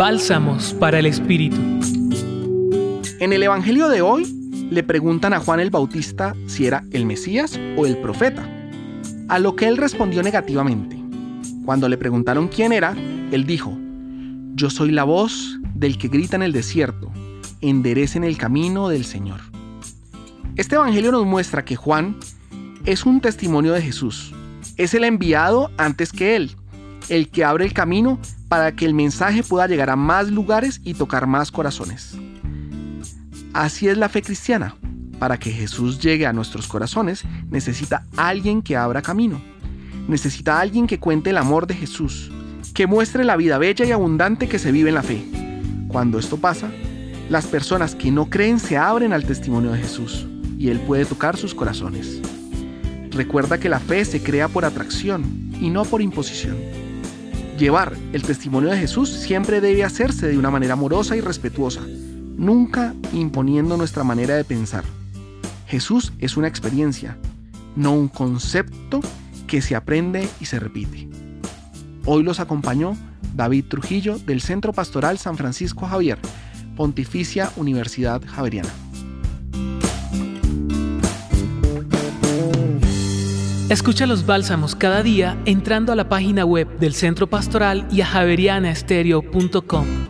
Bálsamos para el Espíritu. En el Evangelio de hoy le preguntan a Juan el Bautista si era el Mesías o el profeta, a lo que él respondió negativamente. Cuando le preguntaron quién era, él dijo, Yo soy la voz del que grita en el desierto, enderecen el camino del Señor. Este Evangelio nos muestra que Juan es un testimonio de Jesús, es el enviado antes que él, el que abre el camino para que el mensaje pueda llegar a más lugares y tocar más corazones. Así es la fe cristiana. Para que Jesús llegue a nuestros corazones, necesita alguien que abra camino. Necesita alguien que cuente el amor de Jesús, que muestre la vida bella y abundante que se vive en la fe. Cuando esto pasa, las personas que no creen se abren al testimonio de Jesús y Él puede tocar sus corazones. Recuerda que la fe se crea por atracción y no por imposición. Llevar el testimonio de Jesús siempre debe hacerse de una manera amorosa y respetuosa, nunca imponiendo nuestra manera de pensar. Jesús es una experiencia, no un concepto que se aprende y se repite. Hoy los acompañó David Trujillo del Centro Pastoral San Francisco Javier, Pontificia Universidad Javeriana. Escucha los bálsamos cada día entrando a la página web del Centro Pastoral y a javerianaestereo.com.